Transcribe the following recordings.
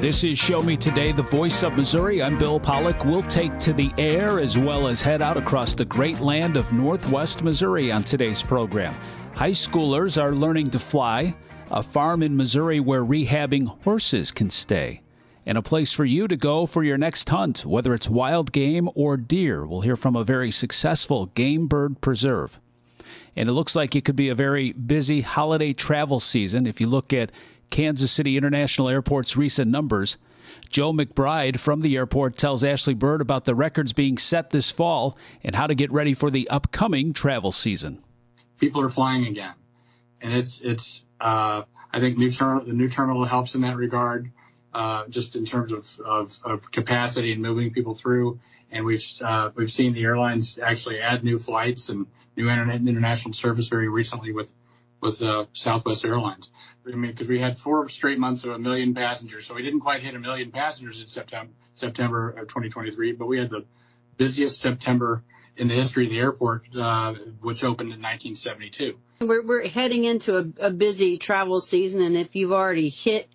This is Show Me Today, the voice of Missouri. I'm Bill Pollock. We'll take to the air as well as head out across the great land of Northwest Missouri on today's program. High schoolers are learning to fly, a farm in Missouri where rehabbing horses can stay, and a place for you to go for your next hunt, whether it's wild game or deer. We'll hear from a very successful game bird preserve. And it looks like it could be a very busy holiday travel season if you look at Kansas City International Airport's recent numbers. Joe McBride from the airport tells Ashley Byrd about the records being set this fall and how to get ready for the upcoming travel season. People are flying again, and it's it's. Uh, I think new terminal, the new terminal helps in that regard, uh, just in terms of, of, of, capacity and moving people through. And we've uh, we've seen the airlines actually add new flights and new international service very recently with with uh, Southwest Airlines. I mean, because we had four straight months of a million passengers, so we didn't quite hit a million passengers in September September of 2023, but we had the busiest September in the history of the airport, uh, which opened in 1972. We're, we're heading into a, a busy travel season, and if you've already hit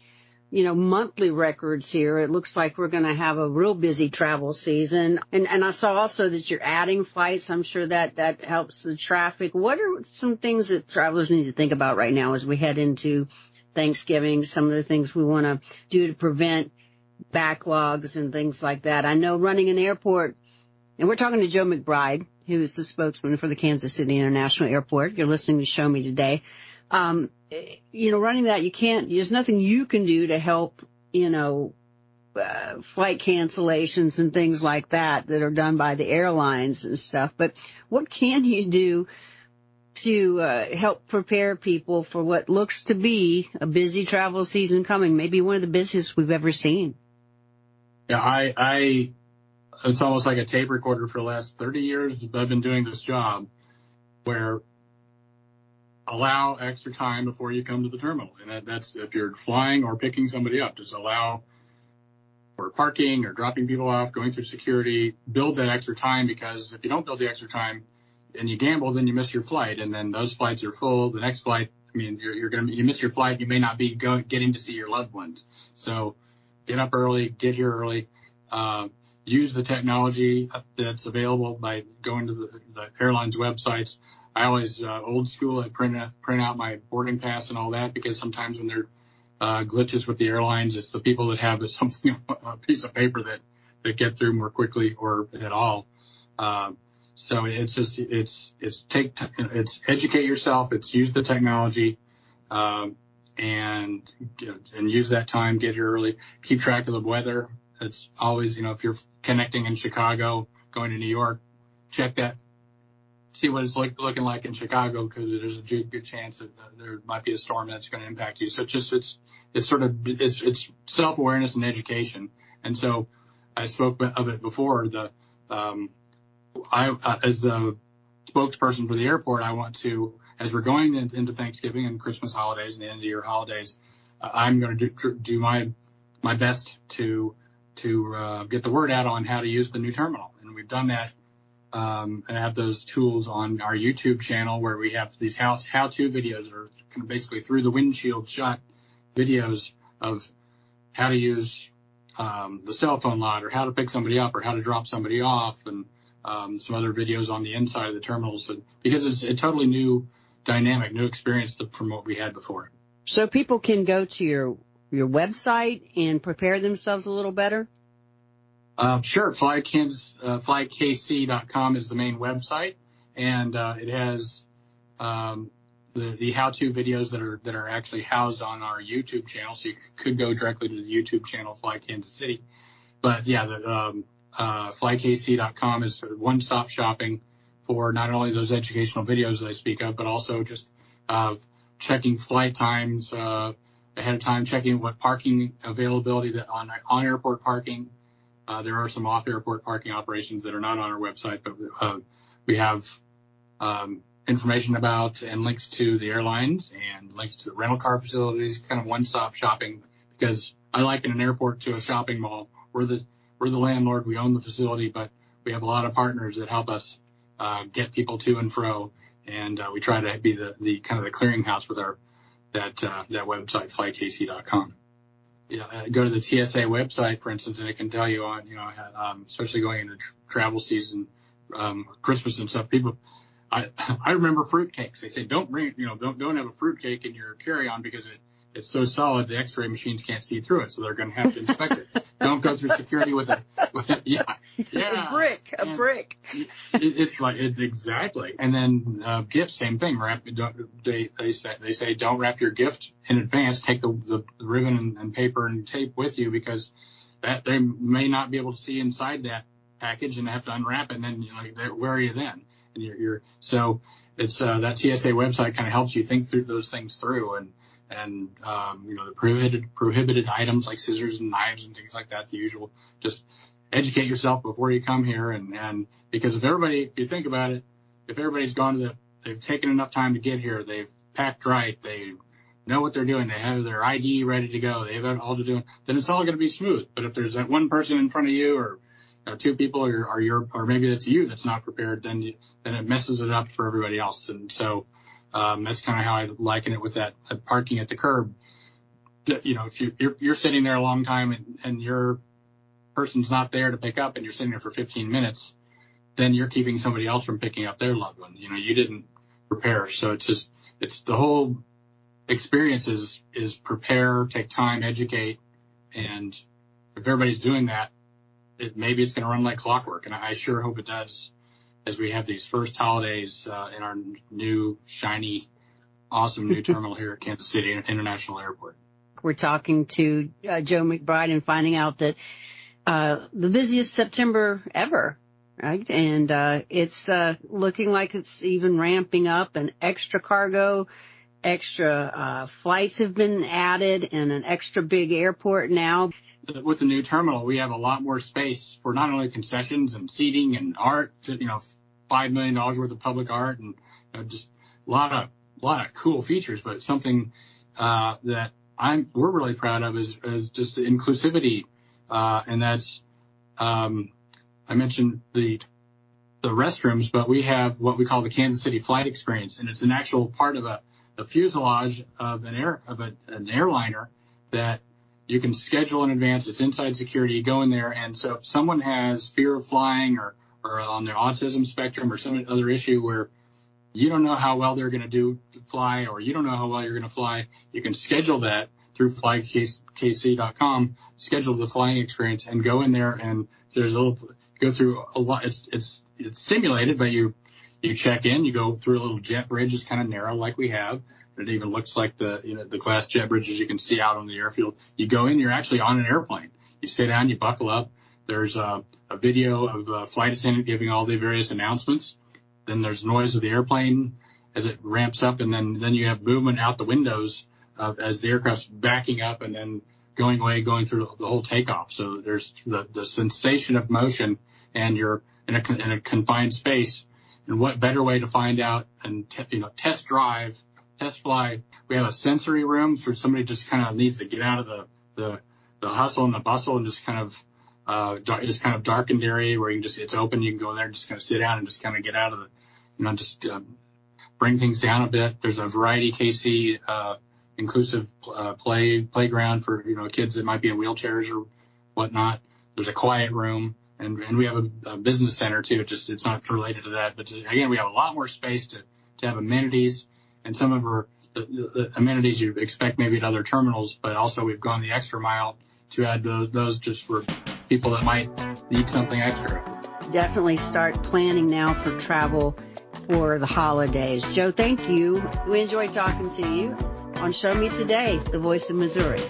you know, monthly records here. It looks like we're going to have a real busy travel season. And, and I saw also that you're adding flights. I'm sure that that helps the traffic. What are some things that travelers need to think about right now as we head into Thanksgiving? Some of the things we want to do to prevent backlogs and things like that. I know running an airport, and we're talking to Joe McBride, who is the spokesman for the Kansas City International Airport. You're listening to Show Me Today. Um, you know, running that, you can't, there's nothing you can do to help, you know, uh, flight cancellations and things like that that are done by the airlines and stuff. But what can you do to uh, help prepare people for what looks to be a busy travel season coming? Maybe one of the busiest we've ever seen. Yeah, I, I, it's almost like a tape recorder for the last 30 years. I've been doing this job where allow extra time before you come to the terminal. And that, that's if you're flying or picking somebody up, just allow for parking or dropping people off, going through security, build that extra time because if you don't build the extra time and you gamble, then you miss your flight. And then those flights are full. The next flight, I mean, you're, you're going to, you miss your flight. You may not be going, getting to see your loved ones. So get up early, get here early, uh, use the technology that's available by going to the, the airline's websites. I always uh, old school. I print out, print out my boarding pass and all that because sometimes when there are uh, glitches with the airlines, it's the people that have something a piece of paper that that get through more quickly or at all. Um, so it's just it's it's take t- it's educate yourself. It's use the technology. Um, and and use that time, get here early, keep track of the weather. It's always, you know, if you're connecting in Chicago, going to New York, check that see what it's like, looking like in Chicago because there's a good chance that there might be a storm that's going to impact you. So it's just it's it's sort of it's it's self awareness and education. And so I spoke of it before. The um, I uh, as the spokesperson for the airport, I want to as we're going into Thanksgiving and Christmas holidays and the end of the year holidays, uh, I'm going to do, do my my best to to uh, get the word out on how to use the new terminal. And we've done that um, and have those tools on our YouTube channel where we have these how, how-to videos or kind of basically through the windshield shot videos of how to use um, the cell phone lot or how to pick somebody up or how to drop somebody off and um, some other videos on the inside of the terminals and, because it's a totally new dynamic, new experience from what we had before. So people can go to your your website and prepare themselves a little better? Uh, sure. Fly Kansas, uh, flykc.com is the main website, and uh, it has um, the, the how-to videos that are that are actually housed on our YouTube channel. So you could go directly to the YouTube channel Fly Kansas City. But yeah, the um, uh, flykc.com is one-stop shopping for not only those educational videos that I speak of, but also just uh, checking flight times uh, ahead of time, checking what parking availability that on on airport parking uh, there are some off-airport parking operations that are not on our website, but uh, we have um, information about and links to the airlines and links to the rental car facilities, kind of one-stop shopping. Because I liken an airport to a shopping mall. We're the we're the landlord, we own the facility, but we have a lot of partners that help us uh, get people to and fro, and uh, we try to be the, the kind of the clearinghouse with our that uh, that website flykc.com you know, uh, go to the TSA website, for instance, and it can tell you on, you know, um, especially going into tr- travel season, um, Christmas and stuff. People, I I remember fruitcakes. They say don't bring, you know, don't don't have a fruitcake in your carry-on because it it's so solid the X-ray machines can't see through it, so they're going to have to inspect it. Don't go through security with a yeah, yeah, a brick, a and brick. It, it's like it's exactly. And then uh, gifts, same thing. Wrap. Don't, they they say they say don't wrap your gift in advance. Take the the ribbon and, and paper and tape with you because that they may not be able to see inside that package and have to unwrap it. And then you know, where are you then? And you're, you're so it's uh, that TSA website kind of helps you think through those things through and and um, you know the prohibited prohibited items like scissors and knives and things like that. The usual. Just educate yourself before you come here, and and because if everybody, if you think about it, if everybody's gone to the, they've taken enough time to get here, they've packed right, they know what they're doing, they have their ID ready to go, they have all to do, then it's all going to be smooth. But if there's that one person in front of you or two people or, or your, or maybe it's you that's not prepared, then you, then it messes it up for everybody else. And so, um, that's kind of how I liken it with that, that parking at the curb. You know, if you, you're, you're sitting there a long time and, and your person's not there to pick up and you're sitting there for 15 minutes, then you're keeping somebody else from picking up their loved one. You know, you didn't prepare. So it's just, it's the whole experience is, is prepare, take time, educate. And if everybody's doing that, it, maybe it's going to run like clockwork. And I sure hope it does as we have these first holidays uh, in our new shiny, awesome new terminal here at Kansas City International Airport. We're talking to uh, Joe McBride and finding out that uh, the busiest September ever, right? And uh, it's uh, looking like it's even ramping up. And extra cargo, extra uh, flights have been added, and an extra big airport now with the new terminal, we have a lot more space for not only concessions and seating and art, you know, five million dollars worth of public art and you know, just a lot of a lot of cool features. But something uh, that I'm we're really proud of is, is just the inclusivity, uh, and that's um, I mentioned the the restrooms, but we have what we call the Kansas City Flight Experience, and it's an actual part of a, a fuselage of an air of a, an airliner that you can schedule in advance. It's inside security. You go in there. And so if someone has fear of flying or, or on their autism spectrum or some other issue where you don't know how well they're going to do to fly or you don't know how well you're going to fly, you can schedule that through flykc.com, schedule the flying experience and go in there and there's a little, go through a lot. It's, it's, it's simulated, but you, you check in, you go through a little jet bridge. It's kind of narrow like we have. It even looks like the, you know, the glass jet bridges you can see out on the airfield. You go in, you're actually on an airplane. You sit down, you buckle up. There's a, a video of a flight attendant giving all the various announcements. Then there's noise of the airplane as it ramps up, and then then you have movement out the windows uh, as the aircraft's backing up and then going away, going through the whole takeoff. So there's the, the sensation of motion, and you're in a, in a confined space. And what better way to find out and te- you know test drive test fly. We have a sensory room for somebody just kind of needs to get out of the, the, the hustle and the bustle and just kind of, uh, just kind of darkened area where you can just, it's open. You can go there and just kind of sit down and just kind of get out of the, you know, just, um, bring things down a bit. There's a variety KC, uh, inclusive, uh, play, playground for, you know, kids that might be in wheelchairs or whatnot. There's a quiet room and, and we have a, a business center too. It just, it's not related to that, but to, again, we have a lot more space to, to have amenities and some of our the, the amenities you expect maybe at other terminals, but also we've gone the extra mile to add those, those just for people that might need something extra. Definitely start planning now for travel for the holidays. Joe, thank you. We enjoyed talking to you on Show Me Today, the voice of Missouri.